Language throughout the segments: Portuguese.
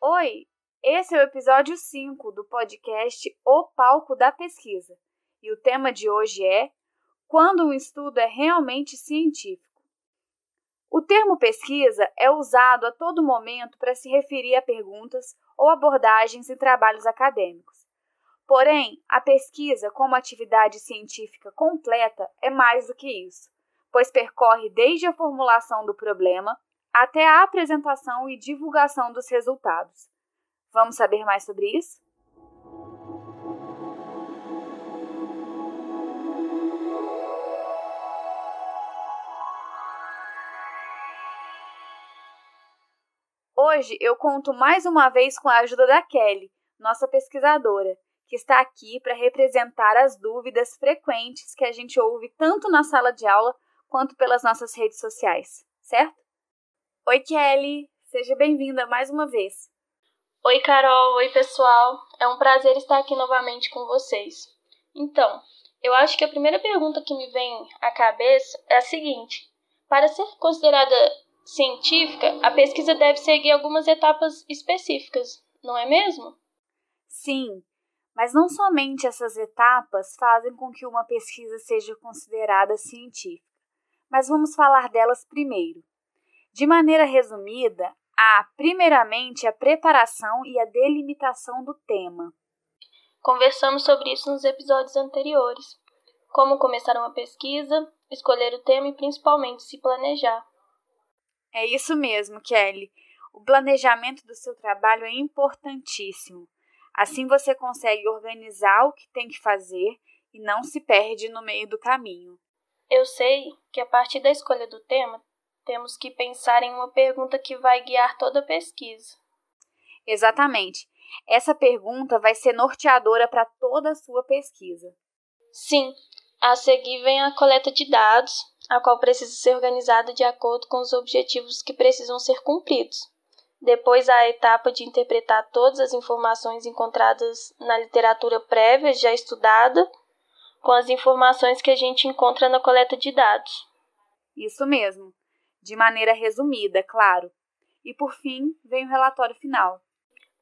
Oi, esse é o episódio 5 do podcast O Palco da Pesquisa. E o tema de hoje é Quando um estudo é realmente científico. O termo pesquisa é usado a todo momento para se referir a perguntas ou abordagens em trabalhos acadêmicos. Porém, a pesquisa, como atividade científica completa, é mais do que isso, pois percorre desde a formulação do problema até a apresentação e divulgação dos resultados. Vamos saber mais sobre isso? Hoje eu conto mais uma vez com a ajuda da Kelly, nossa pesquisadora, que está aqui para representar as dúvidas frequentes que a gente ouve tanto na sala de aula quanto pelas nossas redes sociais, certo? Oi, Kelly! Seja bem-vinda mais uma vez. Oi, Carol. Oi, pessoal. É um prazer estar aqui novamente com vocês. Então, eu acho que a primeira pergunta que me vem à cabeça é a seguinte: para ser considerada científica, a pesquisa deve seguir algumas etapas específicas, não é mesmo? Sim, mas não somente essas etapas fazem com que uma pesquisa seja considerada científica, mas vamos falar delas primeiro. De maneira resumida, há, primeiramente, a preparação e a delimitação do tema. Conversamos sobre isso nos episódios anteriores. Como começar uma pesquisa, escolher o tema e principalmente se planejar. É isso mesmo, Kelly. O planejamento do seu trabalho é importantíssimo. Assim você consegue organizar o que tem que fazer e não se perde no meio do caminho. Eu sei que a partir da escolha do tema temos que pensar em uma pergunta que vai guiar toda a pesquisa. Exatamente. Essa pergunta vai ser norteadora para toda a sua pesquisa. Sim. A seguir vem a coleta de dados, a qual precisa ser organizada de acordo com os objetivos que precisam ser cumpridos. Depois, a etapa de interpretar todas as informações encontradas na literatura prévia já estudada com as informações que a gente encontra na coleta de dados. Isso mesmo de maneira resumida, claro. E por fim, vem o relatório final.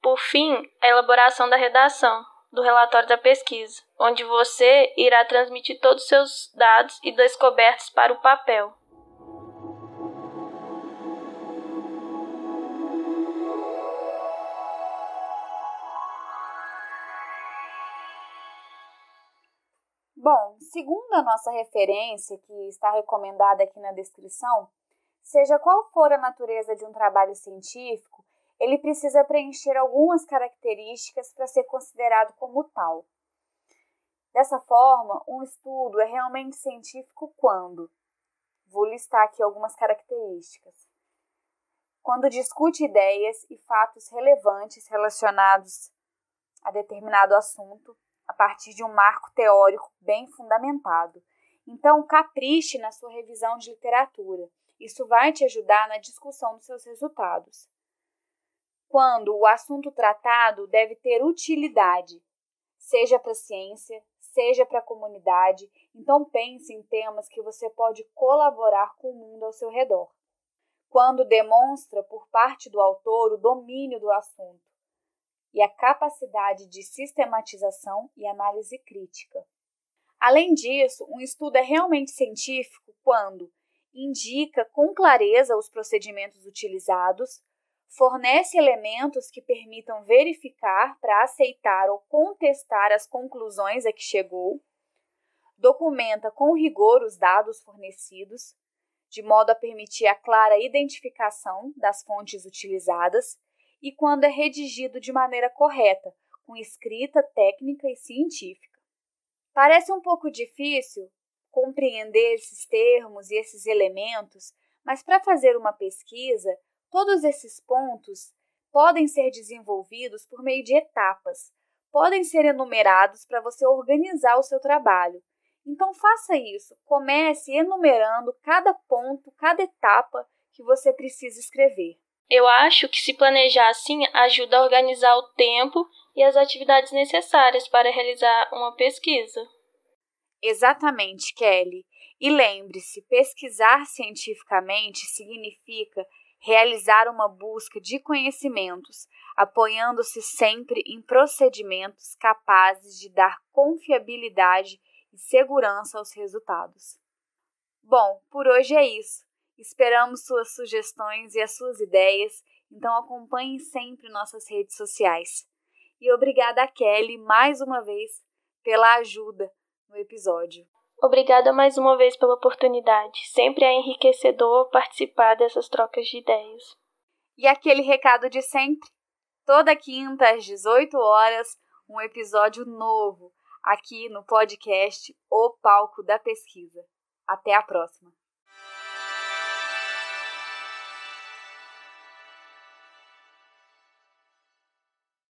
Por fim, a elaboração da redação do relatório da pesquisa, onde você irá transmitir todos os seus dados e descobertas para o papel. Bom, segundo a nossa referência, que está recomendada aqui na descrição, Seja qual for a natureza de um trabalho científico, ele precisa preencher algumas características para ser considerado como tal. Dessa forma, um estudo é realmente científico quando? Vou listar aqui algumas características. Quando discute ideias e fatos relevantes relacionados a determinado assunto a partir de um marco teórico bem fundamentado. Então, capriche na sua revisão de literatura isso vai te ajudar na discussão dos seus resultados. Quando o assunto tratado deve ter utilidade, seja para a ciência, seja para a comunidade, então pense em temas que você pode colaborar com o mundo ao seu redor. Quando demonstra por parte do autor o domínio do assunto e a capacidade de sistematização e análise crítica. Além disso, um estudo é realmente científico quando indica com clareza os procedimentos utilizados, fornece elementos que permitam verificar para aceitar ou contestar as conclusões a que chegou, documenta com rigor os dados fornecidos, de modo a permitir a clara identificação das fontes utilizadas e quando é redigido de maneira correta, com escrita técnica e científica. Parece um pouco difícil, compreender esses termos e esses elementos, mas para fazer uma pesquisa, todos esses pontos podem ser desenvolvidos por meio de etapas, podem ser enumerados para você organizar o seu trabalho. Então faça isso, comece enumerando cada ponto, cada etapa que você precisa escrever. Eu acho que se planejar assim ajuda a organizar o tempo e as atividades necessárias para realizar uma pesquisa. Exatamente, Kelly. E lembre-se, pesquisar cientificamente significa realizar uma busca de conhecimentos, apoiando-se sempre em procedimentos capazes de dar confiabilidade e segurança aos resultados. Bom, por hoje é isso. Esperamos suas sugestões e as suas ideias, então acompanhe sempre nossas redes sociais. E obrigada a Kelly mais uma vez pela ajuda no episódio. Obrigada mais uma vez pela oportunidade. Sempre é enriquecedor participar dessas trocas de ideias. E aquele recado de sempre: toda quinta às 18 horas, um episódio novo aqui no podcast O Palco da Pesquisa. Até a próxima!